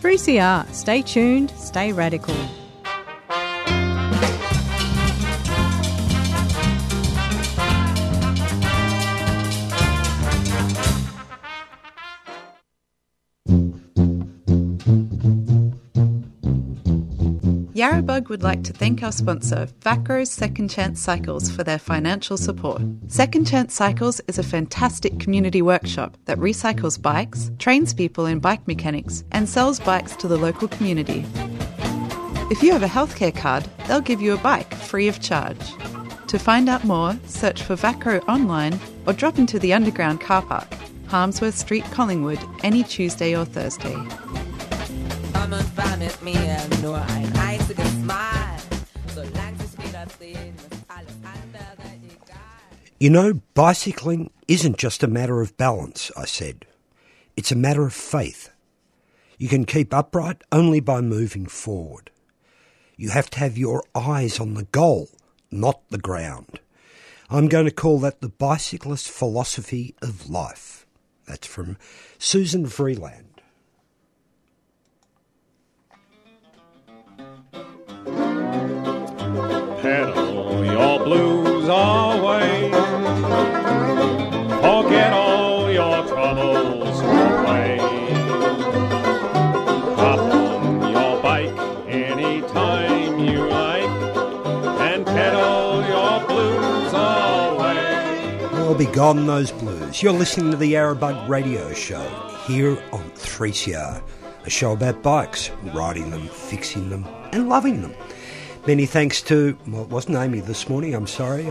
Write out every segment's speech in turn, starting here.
3CR. Stay tuned, stay radical. Yarrabug would like to thank our sponsor, Vacro's Second Chance Cycles, for their financial support. Second Chance Cycles is a fantastic community workshop that recycles bikes, trains people in bike mechanics, and sells bikes to the local community. If you have a healthcare card, they'll give you a bike free of charge. To find out more, search for Vacro online or drop into the underground car park, Harmsworth Street, Collingwood, any Tuesday or Thursday. You know, bicycling isn't just a matter of balance, I said. It's a matter of faith. You can keep upright only by moving forward. You have to have your eyes on the goal, not the ground. I'm going to call that the bicyclist philosophy of life. That's from Susan Vreeland. Away. Forget all your troubles away. Hop on your bike anytime you like and pedal your blues away. Well, be gone those blues. You're listening to the Yarrabug Radio Show here on 3CR, a show about bikes, riding them, fixing them, and loving them. Many thanks to, well, it wasn't Amy this morning, I'm sorry.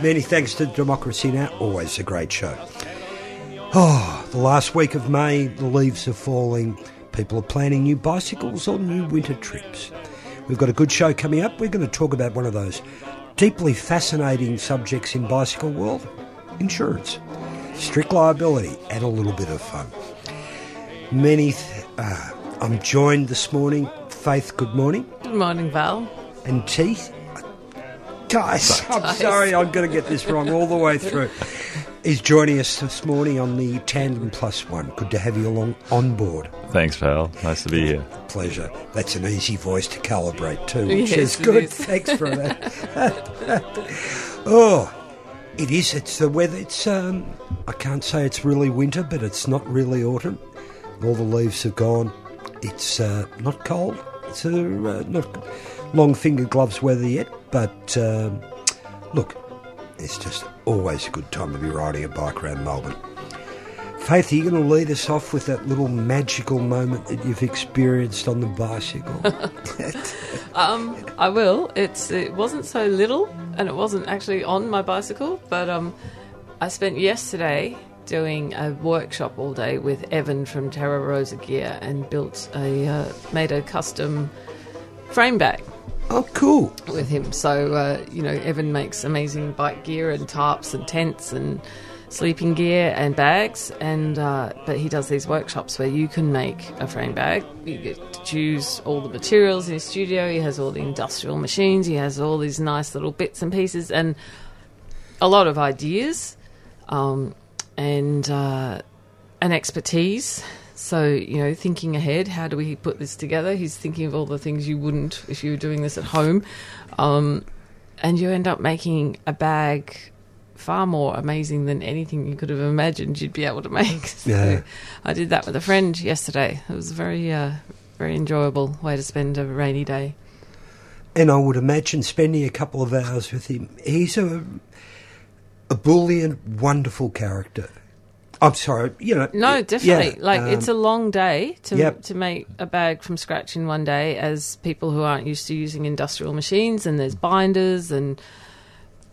Many thanks to Democracy Now! Always a great show. Oh, the last week of May, the leaves are falling. People are planning new bicycles or new winter trips. We've got a good show coming up. We're going to talk about one of those deeply fascinating subjects in bicycle world, insurance. Strict liability and a little bit of fun. Many, th- uh, I'm joined this morning, Faith, good morning, Good morning, Val. and Teeth. Guys, I'm sorry, I'm going to get this wrong all the way through. Is joining us this morning on the Tandem Plus One. Good to have you along on board. Thanks, pal. Nice to be here. Pleasure. That's an easy voice to calibrate too, which Yes, is good. is. Thanks for that. oh, it is. It's the weather. It's. Um, I can't say it's really winter, but it's not really autumn. All the leaves have gone. It's uh, not cold. It's uh, uh, not long finger gloves weather yet, but um, look, it's just always a good time to be riding a bike around Melbourne. Faith, are you going to lead us off with that little magical moment that you've experienced on the bicycle? Um, I will. It's it wasn't so little, and it wasn't actually on my bicycle, but um, I spent yesterday doing a workshop all day with Evan from Terra Rosa Gear and built a uh, made a custom frame bag oh, cool. with him. So uh, you know, Evan makes amazing bike gear and tarps and tents and sleeping gear and bags. And uh, but he does these workshops where you can make a frame bag. You get to choose all the materials in his studio. He has all the industrial machines. He has all these nice little bits and pieces and a lot of ideas um, and uh, and expertise. So you know, thinking ahead, how do we put this together? He's thinking of all the things you wouldn't if you were doing this at home, um, and you end up making a bag far more amazing than anything you could have imagined you'd be able to make. So Yeah. I did that with a friend yesterday. It was a very uh, very enjoyable way to spend a rainy day. And I would imagine spending a couple of hours with him. He's a a brilliant, wonderful character. I'm sorry, you know. No, yeah, definitely. like um, it's a long day to Yep. to make a bag from scratch in one day. As people who aren't used to using industrial machines, and there's binders, and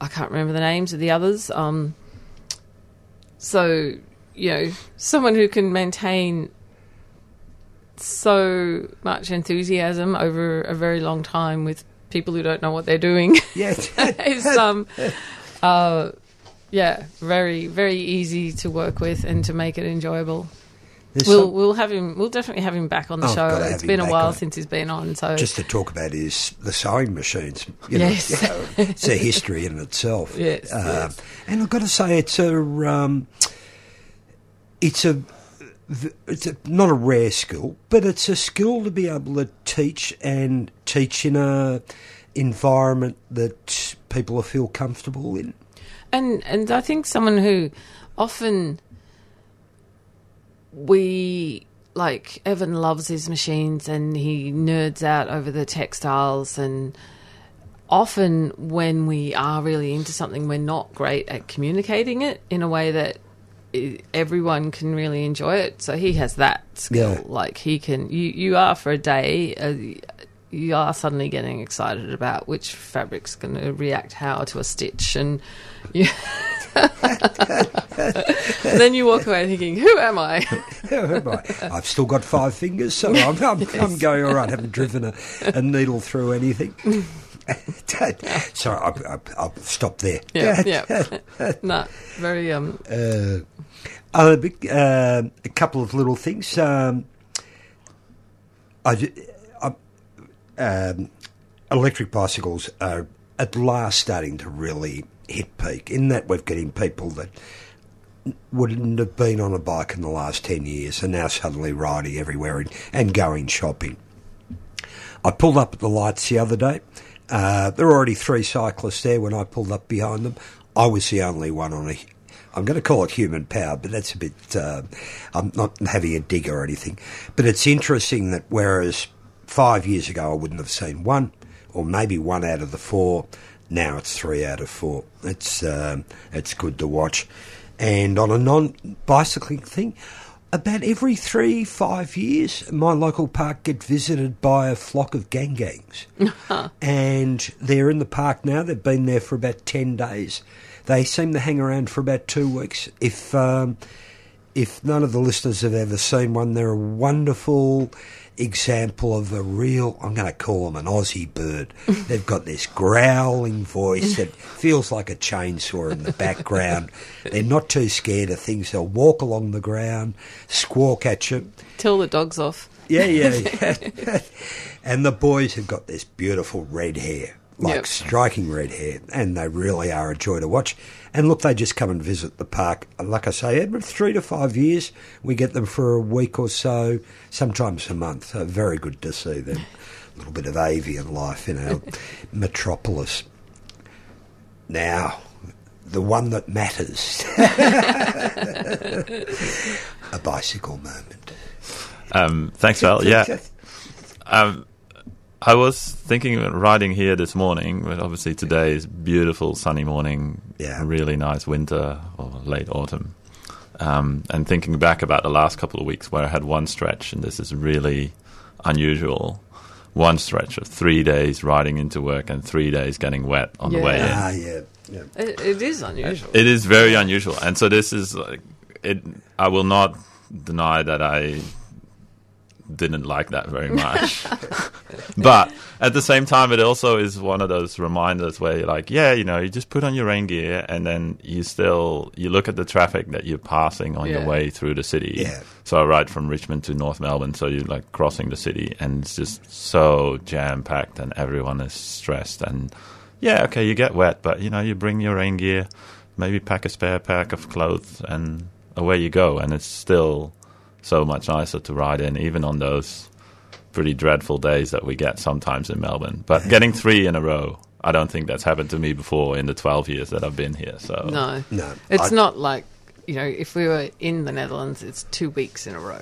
I can't remember the names of the others. Um, so you know, someone who can maintain so much enthusiasm over a very long time with people who don't know what they're doing yeah. is um uh yeah very very easy to work with and to make it enjoyable There's we'll some- we'll have him we'll definitely have him back on the Oh, show it's been a while on. since he's been on so just to talk about his the sewing machines. You know, Yes. you know, it's a history in itself. Yes, Uh, yes. And I've got to say, it's a um, it's a it's a, not a rare skill, but it's a skill to be able to teach and teach in a environment that people feel comfortable in. And and I think someone who often we like Evan loves his machines and he nerds out over the textiles and often when we are really into something we're not great at communicating it in a way that everyone can really enjoy it so he has that skill Yeah. like he can you you are for a day uh, you are suddenly getting excited about which fabric's going to react how to a stitch and you then you walk away thinking who am i I've still got five fingers, so I'm, I'm, I'm going all right. haven't driven a, a needle through anything. Sorry, I'll, I'll, I'll stop there. yeah yeah no very um Uh, big- uh, a couple of little things. Um, I, I, um, electric bicycles are at last starting to really hit peak. In that, we're getting people that wouldn't have been on a bike in the last 10 years and now suddenly riding everywhere and, and going shopping. I pulled up at the lights the other day. Uh, there were already three cyclists there when I pulled up behind them. I was the only one on a. I'm going to call it human power, but that's a bit. Uh, I'm not having a dig or anything. But it's interesting that whereas five years ago I wouldn't have seen one, or maybe one out of the four, now it's three out of four. It's um, it's good to watch. And on a non-bicycling thing, about every three, five years, my local park get visited by a flock of gang gangs. and they're in the park now. They've been there for about 10 days. They seem to hang around for about two weeks. If, um, if none of the listeners have ever seen one, they're a wonderful example of a real, I'm going to call them an Aussie bird. They've got this growling voice that feels like a chainsaw in the background. They're not too scared of things. They'll walk along the ground, squawk at you. tell the dogs off Yeah, yeah, yeah. and the boys have got this beautiful red hair, like Yep. striking red hair, and they really are a joy to watch. And look, they just come and visit the park. Like I say, every three to five years, we get them for a week or so, sometimes a month. So very good to see them. A little bit of avian life in our metropolis. Now, the one that matters. a bicycle moment. Um, thanks, Val. Yeah. Um, I was thinking of riding here this morning, but obviously today is beautiful sunny morning, Yeah. really nice winter or late autumn. Um, and thinking back about the last couple of weeks where I had one stretch, and this is really unusual, one stretch of three days riding into work and three days getting wet on the way in. Ah, yeah, yeah. it, it is unusual It is very unusual, and so this is like it. I will not deny that I didn't like that very much, but at the same time, it also is one of those reminders where you're like, yeah, you know, you just put on your rain gear, and then you still you look at the traffic that you're passing on Yeah. your way through the city. Yeah. So I ride from Richmond to North Melbourne, so you're like crossing the city, and it's just so jam packed, and everyone is stressed and yeah, okay, you get wet, but you know, you bring your rain gear, maybe pack a spare pack of clothes, and away you go. And it's still so much nicer to ride in, even on those pretty dreadful days that we get sometimes in Melbourne. But getting three in a row, I don't think that's happened to me before in the 12 years that I've been here. So no No, it's I- not like you know if we were in the netherlands it's two weeks in a row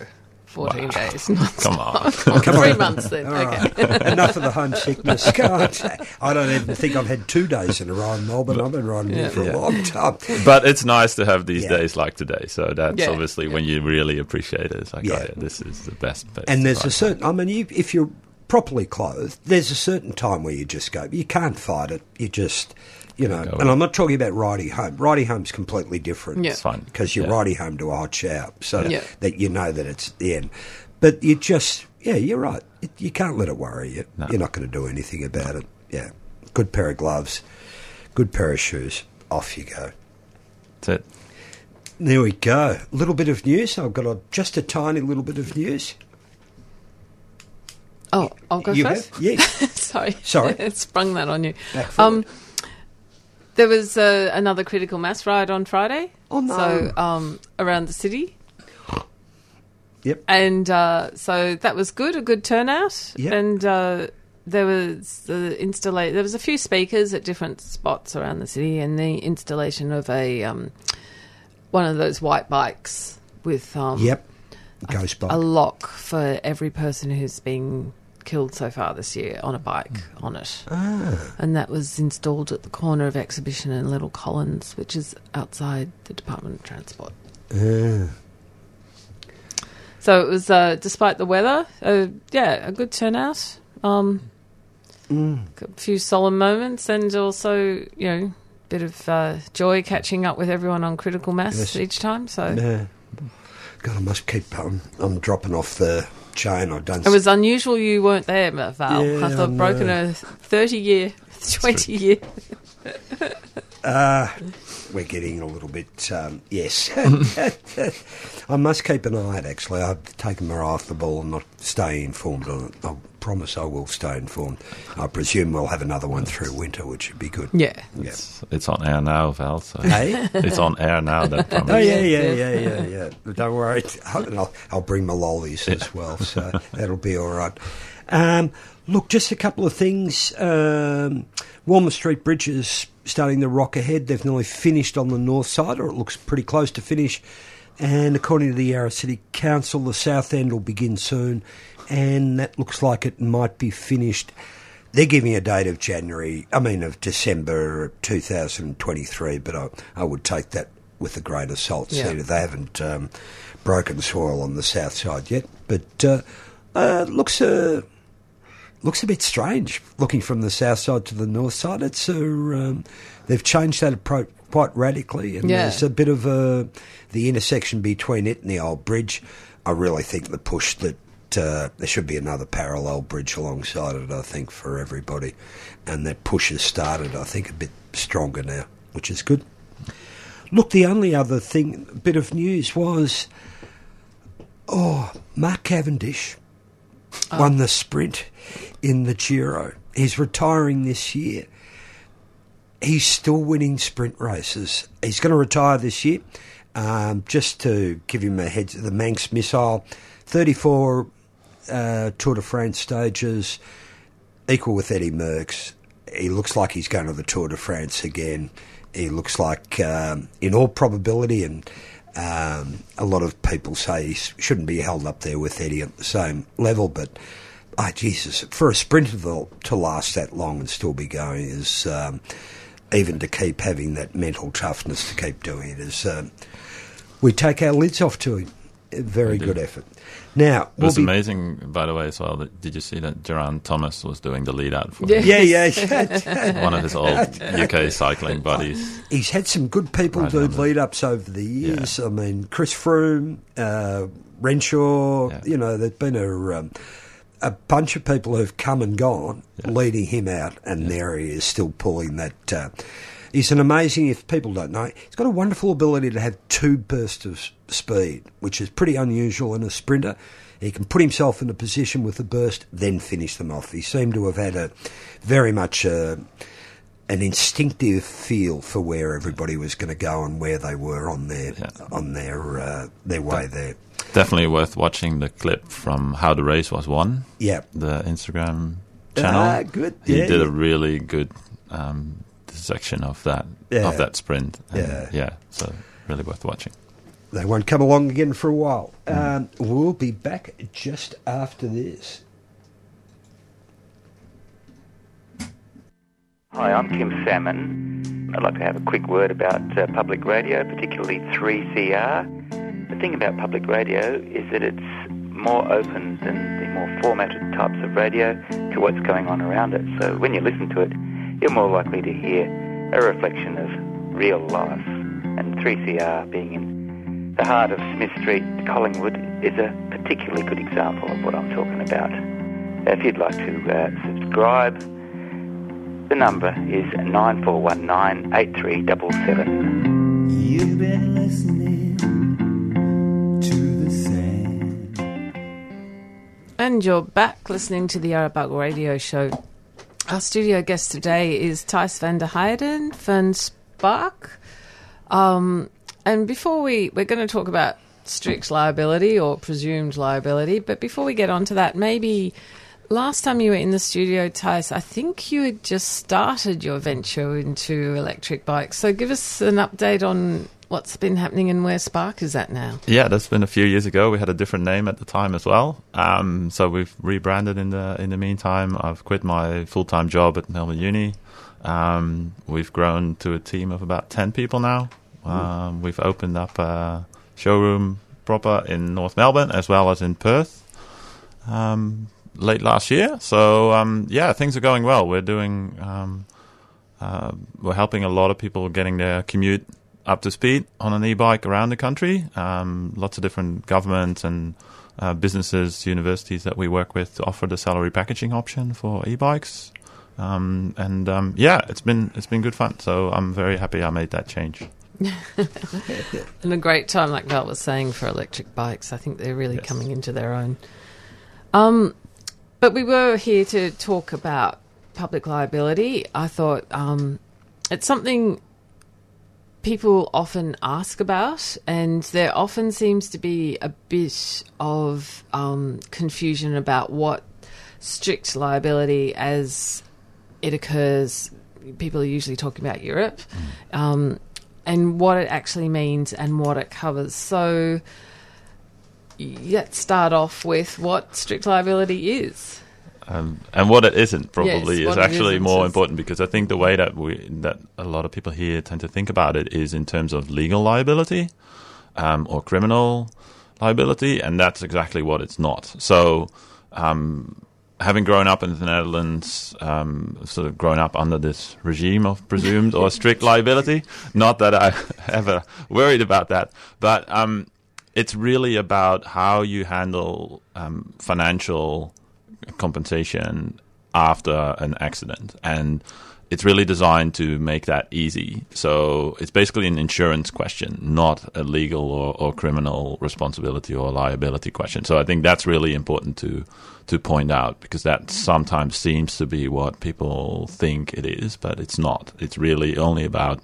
14 Wow. days not come on. three months then All okay right. Enough of the homesickness. God, I don't even think I've had two days in a row in Melbourne. I've been riding Yeah. for a Yeah. long time. but it's nice to have these Yeah. days like today. So that's Yeah. obviously when you really appreciate it. It's like, oh, Yeah. oh, yeah, this is the best place. And there's a ride. certain, I mean, you, if you're properly clothed, there's a certain time where you just go, you can't fight it. You just, you know, Go and in. I'm not talking about riding home. Riding home's completely different. Yeah. It's fun. Because you're Yeah. riding home to a hot shower, so Yeah. that you know that it's the end. But you just, yeah, you're right. It, you can't let it worry you. No. You're not going to do anything about it. Yeah. Good pair of gloves, good pair of shoes. Off you go. That's it. There we go. A little bit of news. I've got a, just a tiny little bit of news. oh i'll go you first have? Yes. sorry Sorry. sprung that on you Back um forward. There was uh, another critical mass ride on friday Oh, no. so um around the city Yep. And uh, so that was good, a good turnout. Yep. And uh, there was the installa- There was a few speakers at different spots around the city, and the installation of a um, one of those white bikes with um, Yep. Ghost bike. a lock for every person who's been killed so far this year on a bike Hmm. on it. Ah. And that was installed at the corner of Exhibition and Little Collins, which is outside the Department of Transport. Ah. So it was, uh, despite the weather, uh, yeah, a good turnout. Um, Mm. A few solemn moments, and also, you know, a bit of uh, joy catching up with everyone on critical mass Yes. each time. So Yeah. God, I must keep. Um, I'm dropping off the chain. I don't. it was unusual you weren't there, Val. Yeah, I thought I broken a thirty year, twenty year. Uh, we're getting a little bit. Um, yes. I must keep an eye out. Actually, I've taken my eye off the ball and not stay informed on it. I promise I will stay informed. I presume we'll have another one through winter, which would be good. Yeah. Yeah. It's, it's on air now, Val. So Hey. it's on air now. That promise. Oh yeah, yeah, Yes, yeah, yeah, yeah. Don't worry, I'll, I'll bring my lollies as well, so that'll be all right. Um, look, just a couple of things. Um, Walmer Street Bridge is starting to rock ahead. They've nearly finished on the north side, or it looks pretty close to finish. And according to the Yarra City Council, the south end will begin soon, and that looks like it might be finished. They're giving a date of January, I mean of December 2023, but I, I would take that with a grain of salt. Yeah. See, they haven't um, broken soil on the south side yet, but uh, uh, looks uh, looks a bit strange looking from the south side to the north side. It's a, um, they've changed that approach quite radically, and Yeah. there's a bit of a, the intersection between it and the old bridge. I really think the push that uh, there should be another parallel bridge alongside it. I think for everybody, and that push has started. I think a bit stronger now, which is good. Look, the only other thing, bit of news was, oh, Mark Cavendish won the sprint in the Giro. He's retiring this year. He's still winning sprint races. He's going to retire this year. Um, just to give him a head, the Manx missile, 34 uh, Tour de France stages, equal with Eddie Merckx. He looks like he's going to the Tour de France again. He looks like, um, in all probability, and um, a lot of people say he shouldn't be held up there with Eddie at the same level, but oh, Jesus, for a sprinter to, to last that long and still be going is, um, even to keep having that mental toughness to keep doing it is, um, we take our lids off to him. A very We do. good effort. Now, It we'll was be- amazing, by the way, as well. That, did you see that Geraint Thomas was doing the lead out for Yeah. Yeah, yeah, yeah. one of his old UK cycling buddies? He's had some good people Right do on lead ups over the years. I mean, Chris Froome, uh, Renshaw, Yeah. you know, there's been a, um, a bunch of people who've come and gone leading him out, and there he is still pulling that. Uh, he's an amazing, if people don't know, he's got a wonderful ability to have two bursts of speed, which is pretty unusual in a sprinter. He can put himself in a position with the burst, then finish them off. He seemed to have had a very much. Uh, an instinctive feel for where everybody was going to go and where they were on their Yeah. on their uh, their way there. Definitely worth watching the clip from how the race was won. Yeah, The Instagram channel. Ah, good. He Yeah, did yeah. a really good um, section of that Yeah. of that sprint. And Yeah. yeah. So really worth watching. they won't come along again for a while. Um, we'll be back just after this. Hi, I'm Tim Salmon. I'd like to have a quick word about uh, public radio, particularly 3CR. Thing about public radio is that it's more open than the more formatted types of radio to what's going on around it. So when you listen to it, you're more likely to hear a reflection of real life. And 3CR being in the heart of Smith Street, Collingwood, is a particularly good example of what I'm talking about. If you'd like to uh, subscribe, the number is 9419 8377. You've been listening And you're back listening to the Yarrabug Radio Show. Our studio guest today is Thijs van der Heiden van Sparque. Um, and before we, we're going to talk about strict liability or presumed liability. But before we get on to that, maybe last time you were in the studio, Tice, I think you had just started your venture into electric bikes. So give us an update on what's been happening and where Sparque is at now. Yeah, that's been a few years ago. We had a different name at the time as well. Um, so we've rebranded in the in the meantime. I've quit my full time job at Melbourne Uni. Um, we've grown to a team of about ten people now. Um, we've opened up a showroom proper in North Melbourne as well as in Perth um, late last year. So um, yeah, things are going well. We're doing. Um, uh, we're helping a lot of people getting their commute up to speed on an e-bike around the country. Um, lots of different governments and uh, businesses, universities that we work with to offer the salary packaging option for e-bikes. Um, and um, yeah, it's been it's been good fun. So I'm very happy I made that change. And a great time, like Val was saying, for electric bikes. I think they're really Yes. coming into their own. Um, but we were here to talk about public liability. I thought um, it's something people often ask about, and there often seems to be a bit of um, confusion about what strict liability as it occurs. People are usually talking about Europe. Um, and what it actually means and what it covers. So let's start off with what strict liability is. Um, and what it isn't probably Yes, is actually isn't more is- important because I think the way that we that a lot of people here tend to think about it is in terms of legal liability um, or criminal liability, and that's exactly what it's not. So, um, having grown up in the Netherlands, um, sort of grown up under this regime of presumed or strict liability, not that I ever worried about that, but um, it's really about how you handle um, financial compensation after an accident. And it's really designed to make that easy. So it's basically an insurance question, not a legal or, or criminal responsibility or liability question. So I think that's really important to to point out because that sometimes seems to be what people think it is, but it's not. It's really only about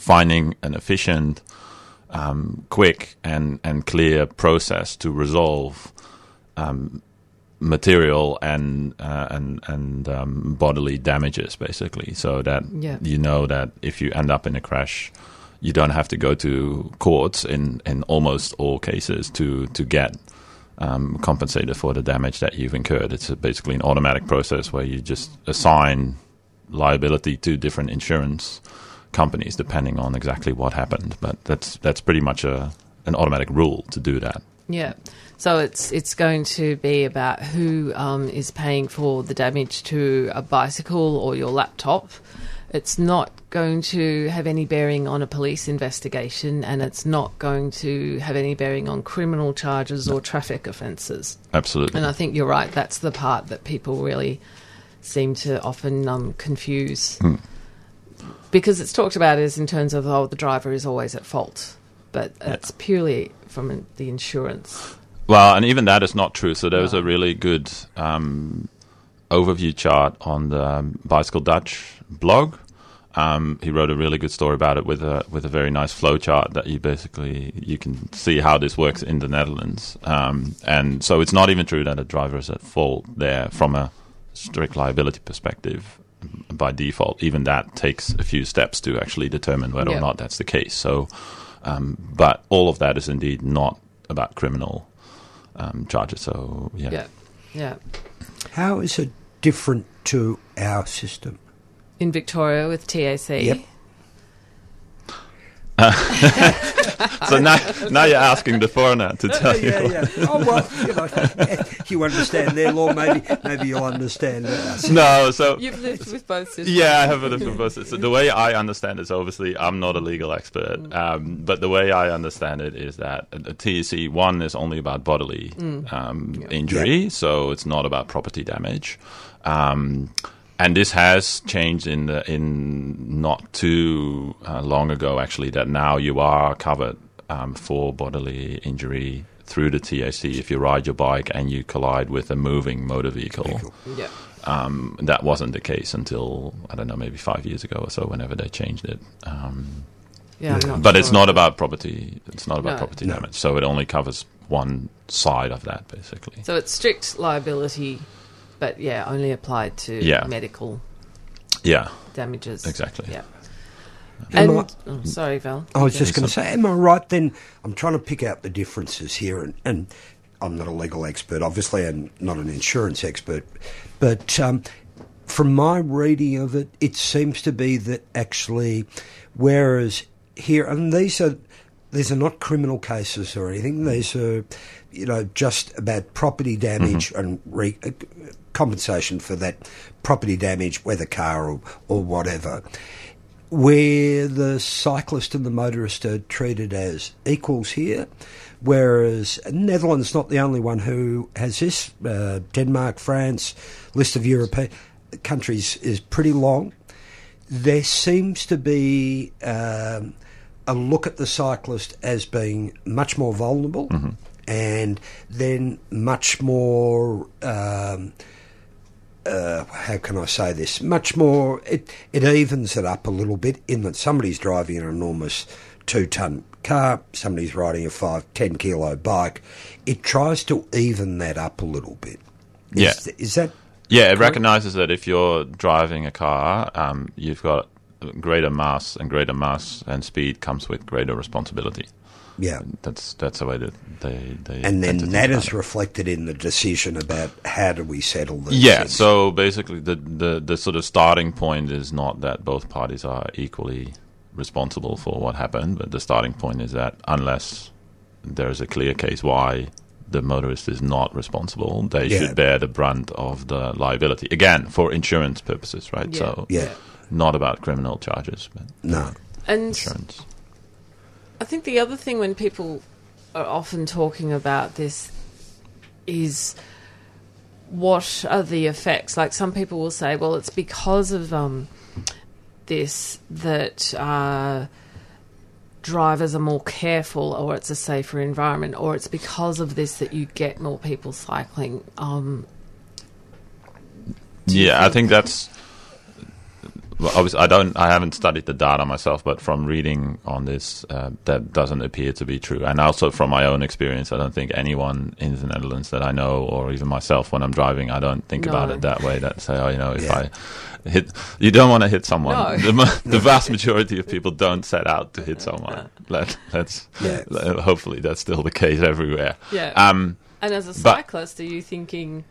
finding an efficient, um, quick, and, and clear process to resolve um, material and uh, and and um, bodily damages, basically, so that Yeah. you know that if you end up in a crash, you don't have to go to courts in, in almost all cases to to get um, compensated for the damage that you've incurred. It's a, basically an automatic process where you just assign liability to different insurance companies depending on exactly what happened. But that's that's pretty much a an automatic rule to do that. Yeah. So it's it's going to be about who um, is paying for the damage to a bicycle or your laptop. It's not going to have any bearing on a police investigation, and it's not going to have any bearing on criminal charges or traffic offences. Absolutely. And I think you're right. That's the part that people really seem to often um, confuse. Because it's talked about as in terms of, oh, the driver is always at fault. But that's purely from the insurance. Well, and even that is not true. So there was a really good um, overview chart on the Bicycle Dutch blog. Um, he wrote a really good story about it with a with a very nice flow chart that you basically you can see how this works in the Netherlands. Um, and so it's not even true that a driver is at fault there from a strict liability perspective by default. Even that takes a few steps to actually determine whether Yeah. or not that's the case. So, um, but all of that is indeed not about criminal um, charges. So yeah. Yeah. Yeah. How is it different to our system? In Victoria with TAC. Yep. So now, now you're asking the foreigner to tell you. yeah, yeah. Oh well, you know, you understand their law. Maybe, maybe you'll understand us. No, so You've lived with both systems. yeah, I have a different process. So the way I understand it is obviously I'm not a legal expert, um, but the way I understand it is that a, a TAC one is only about bodily um, injury, so it's not about property damage. Um, and this has changed in the in not too uh, long ago, actually. That now you are covered um, for bodily injury through the TAC if you ride your bike and you collide with a moving motor vehicle. Yeah. Um, that wasn't the case until I don't know, maybe five years ago or so, whenever they changed it. Um, Yeah, I'm not but it's not about property. It's not about No. property No. damage. So it only covers one side of that, basically. So it's strict liability, but yeah, only applied to Yeah. medical Yeah, damages. Exactly. Yeah. Am And I- oh, sorry, Val. I was just going to say, am I right then? I'm trying to pick out the differences here, and, and I'm not a legal expert, obviously, and not an insurance expert, but um, from my reading of it, it seems to be that actually, whereas here, and these are these are not criminal cases or anything. These are, you know, just about property damage and re- compensation for that property damage, whether car or, or whatever where the cyclist and the motorist are treated as equals here, whereas Netherlands not the only one who has this. Uh, Denmark, France, list of European countries is pretty long. There seems to be um, a look at the cyclist as being much more vulnerable, and then much more. Um, uh, how can I say this? Much more. It it evens it up a little bit in that somebody's driving an enormous two ton car, somebody's riding a five ten kilo bike. It tries to even that up a little bit. Is, Yeah. is that Yeah, it recognizes that if you're driving a car, um, you've got greater mass, and greater mass and speed comes with greater responsibility. Yeah? That's that's the way that they they. And then tend to that think is about it. reflected in the decision about how do we settle this. Yeah, so basically, the, the the sort of starting point is not that both parties are equally responsible for what happened, but the starting point is that unless there is a clear case why the motorist is not responsible, they Yeah. should bear the brunt of the liability. Again, for insurance purposes, right? Yeah. So, yeah, not about criminal charges, but no, And insurance. I think the other thing when people are often talking about this is what are the effects? Like some people will say, well, it's because of um, this that uh, drivers are more careful, or it's a safer environment, or it's because of this that you get more people cycling. Um, Yeah, I think that's. Well, obviously, I don't. I haven't studied the data myself, but from reading on this, uh, that doesn't appear to be true. And also from my own experience, I don't think anyone in the Netherlands that I know, or even myself, when I'm driving, I don't think about it that way. That say, oh, you know, if Yeah. I hit, you don't want to hit someone. No. The, the vast majority of people don't set out to hit someone. Let, that's Yeah. hopefully that's still the case everywhere. Yeah. Um, And as a But- cyclist, are you thinking,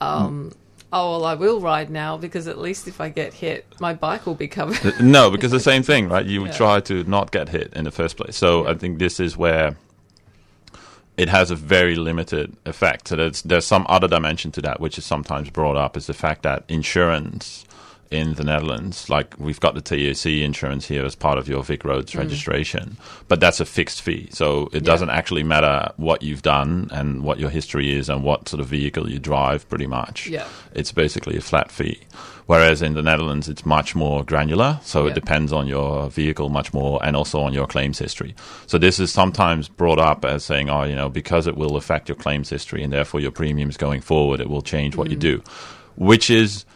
um, oh, well, I will ride now because at least if I get hit, my bike will be covered. no, because the same thing, right? You Yeah. try to not get hit in the first place. So I think this is where it has a very limited effect. So there's there's some other dimension to that, which is sometimes brought up, is the fact that insurance in the Netherlands, like we've got the TAC insurance here as part of your Vic Roads mm. registration, but that's a fixed fee. So it Yeah. doesn't actually matter what you've done and what your history is and what sort of vehicle you drive, pretty much Yeah. it's basically a flat fee. Whereas in the Netherlands, it's much more granular, so Yeah. it depends on your vehicle much more and also on your claims history. So this is sometimes brought up as saying, oh, you know, because it will affect your claims history and therefore your premiums going forward, it will change what you mm. do, which is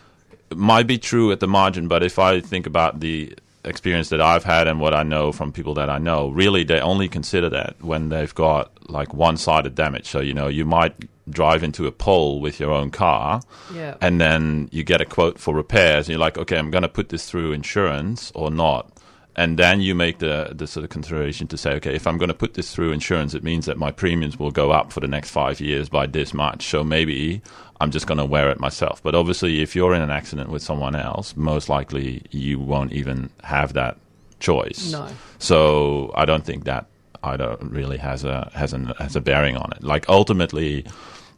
might be true at the margin, but if I think about the experience that I've had and what I know from people that I know, really they only consider that when they've got like one-sided damage. So you know, you might drive into a pole with your own car, Yeah. and then you get a quote for repairs, and you're like, okay, I'm going to put this through insurance or not. And then you make the, the sort of consideration to say, okay, if I'm going to put this through insurance, it means that my premiums will go up for the next five years by this much. So maybe I'm just going to wear it myself. But obviously, if you're in an accident with someone else, most likely you won't even have that choice. No. So I don't think that either really has a has a has a bearing on it. Like ultimately,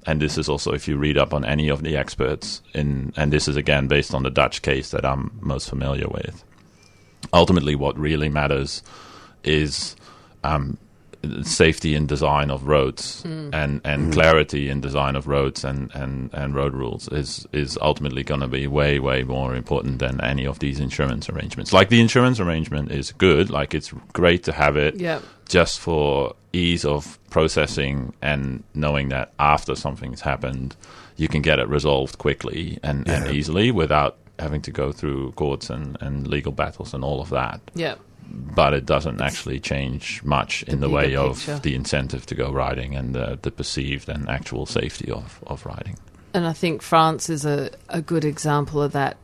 and this is also if you read up on any of the experts in, and this is again based on the Dutch case that I'm most familiar with. Ultimately, what really matters is um, safety in design of roads hmm. and, and hmm. clarity in design of roads and, and, and road rules is is ultimately going to be way way more important than any of these insurance arrangements. Like the insurance arrangement is good, like it's great to have it Yeah. just for ease of processing and knowing that after something's happened, you can get it resolved quickly and, and easily without having to go through courts and, and legal battles and all of that. Yeah. But it doesn't actually change much in The the, way bigger of the incentive to go riding and the, the perceived and actual safety of, of riding. And I think France is a, a good example of that,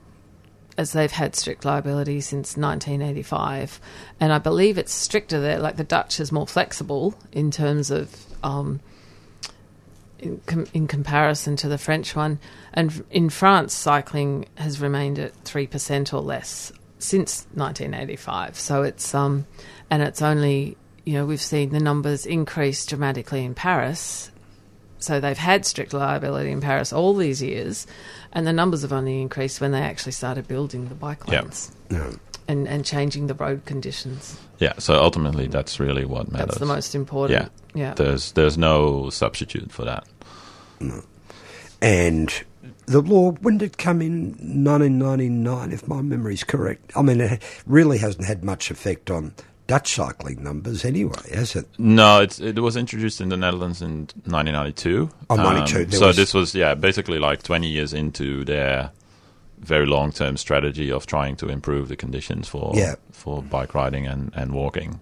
as they've had strict liability since 1985. And I believe it's stricter there. Like the Dutch is more flexible in terms of. Um, in, com- in comparison to the French one, and in France, cycling has remained at three percent or less since 1985. So it's um, and it's only you know we've seen the numbers increase dramatically in Paris, so they've had strict liability in Paris all these years, and the numbers have only increased when they actually started building the bike Yeah. lanes No. and, and changing the road conditions. Yeah, so ultimately that's really what matters. That's the most important. Yeah. Yeah. There's there's no substitute for that. And the law, when did it come in? 1999, if my memory's correct. I mean, it really hasn't had much effect on Dutch cycling numbers anyway, has it? No, it's, it was introduced in the Netherlands in 1992. Oh, 92, there so was- this was yeah, basically like 20 years into their very long-term strategy of trying to improve the conditions for Yeah. for bike riding and and walking.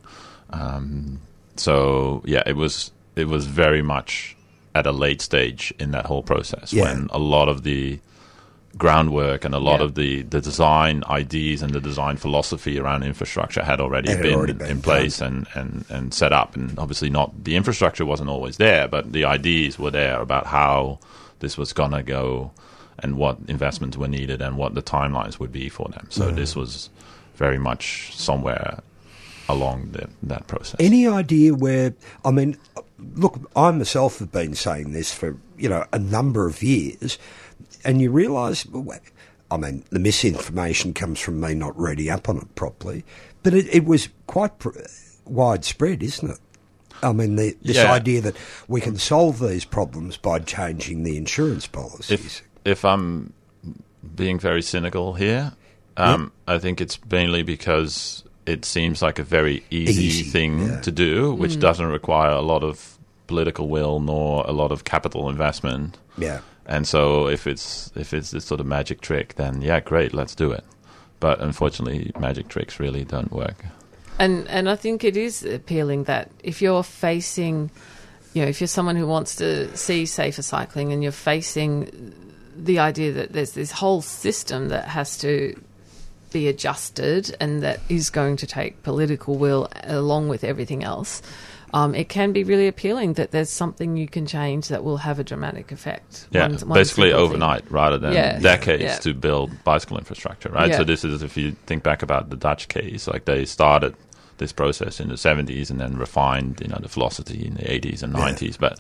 Um, so yeah, it was it was very much at a late stage in that whole process Yeah. when a lot of the groundwork and a lot Yeah. of the, the design ideas and the design philosophy around infrastructure had already Had been already been in place and, and, and set up. And obviously, not the infrastructure wasn't always there, but the ideas were there about how this was going to go and what investments were needed and what the timelines would be for them. So, this was very much somewhere along the, that process. Any idea where, I mean, look, I myself have been saying this for, you know, a number of years, and you realise, I mean, the misinformation comes from me not reading up on it properly, but it, it was quite pr- widespread, isn't it? I mean, the, this Yeah. idea that we can solve these problems by changing the insurance policies. if if I'm being very cynical here, um, I think it's mainly because it seems like a very easy, Easy, thing yeah. to do, which hmm. doesn't require a lot of political will nor a lot of capital investment. yeah. And so, if it's if it's this sort of magic trick, then yeah, great, let's do it. But unfortunately, magic tricks really don't work. And and I think it is appealing that if you're facing, you know, if you're someone who wants to see safer cycling and you're facing the idea that there's this whole system that has to be adjusted and that is going to take political will along with everything else. Um, it can be really appealing that there's something you can change that will have a dramatic effect. Yeah, One- one basically simple thing. overnight rather than Yeah. decades Yeah. to build bicycle infrastructure, right? Yeah. So this is if you think back about the Dutch case, like they started this process in the 70s and then refined, you know, the philosophy in the 80s and 90s, but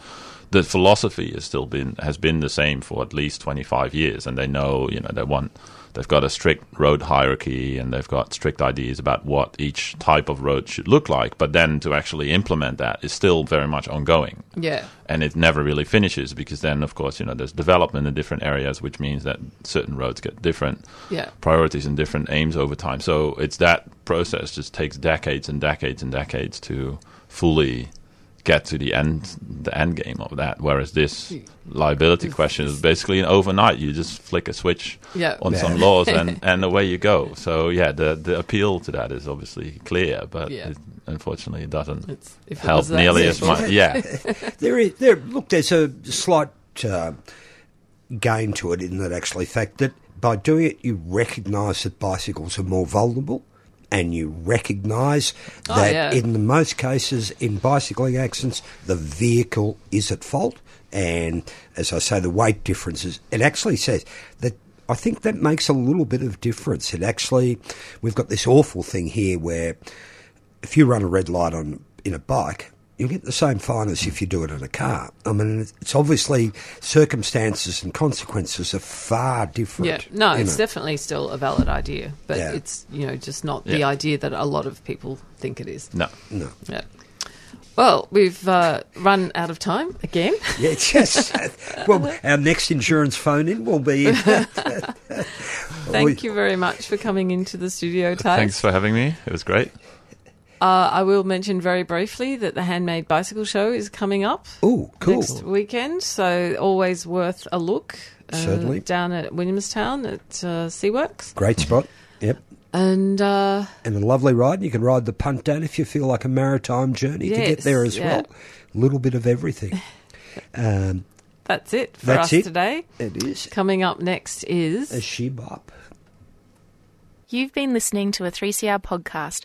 the philosophy has still been has been the same for at least 25 years and they know, you know, they want they've got a strict road hierarchy and they've got strict ideas about what each type of road should look like, but then to actually implement that is still very much ongoing Yeah. and it never really finishes because then of course you know there's development in different areas which means that certain roads get different Yeah. priorities and different aims over time so it's that process just takes decades and decades and decades to fully get to the end the end game of that whereas this liability question is basically an overnight you just flick a switch Yeah. on Yeah. some laws and and away you go so yeah the the appeal to that is obviously clear but Yeah. it, unfortunately it doesn't It's, if it help was that nearly as much yeah There is there. Look, there's a slight uh, gain to it in that actually fact that by doing it, you recognise that bicycles are more vulnerable, and you recognise Oh, that yeah. in the most cases in bicycling accidents, the vehicle is at fault. And as I say, the weight differences. It actually says that. I think that makes a little bit of difference. It actually, we've got this awful thing here where if you run a red light on in a bike, you'll get the same fine as if you do it in a car. I mean, it's- it's obviously circumstances and consequences are far different. Yeah, no, it's know. definitely still a valid idea, but Yeah. it's you know just not the idea that a lot of people think it is. no no. Yeah. Well, we've uh, run out of time again. Yeah, it's just well, our next insurance phone in will be. Thank you very much for coming into the studio, Ty. Thanks for having me. It was great. Uh, I will mention very briefly that the Handmade Bicycle Show is coming up Oh, cool. next weekend, so always worth a look. Uh, Certainly. down at Williamstown at uh, Seaworks. Great spot. Yep. And uh, and a lovely ride. You can ride the punt down if you feel like a maritime journey to get there as yeah. well. A little bit of everything. um, that's it for That's us it. today. it is Coming up next is a shebop. You've been listening to a 3CR podcast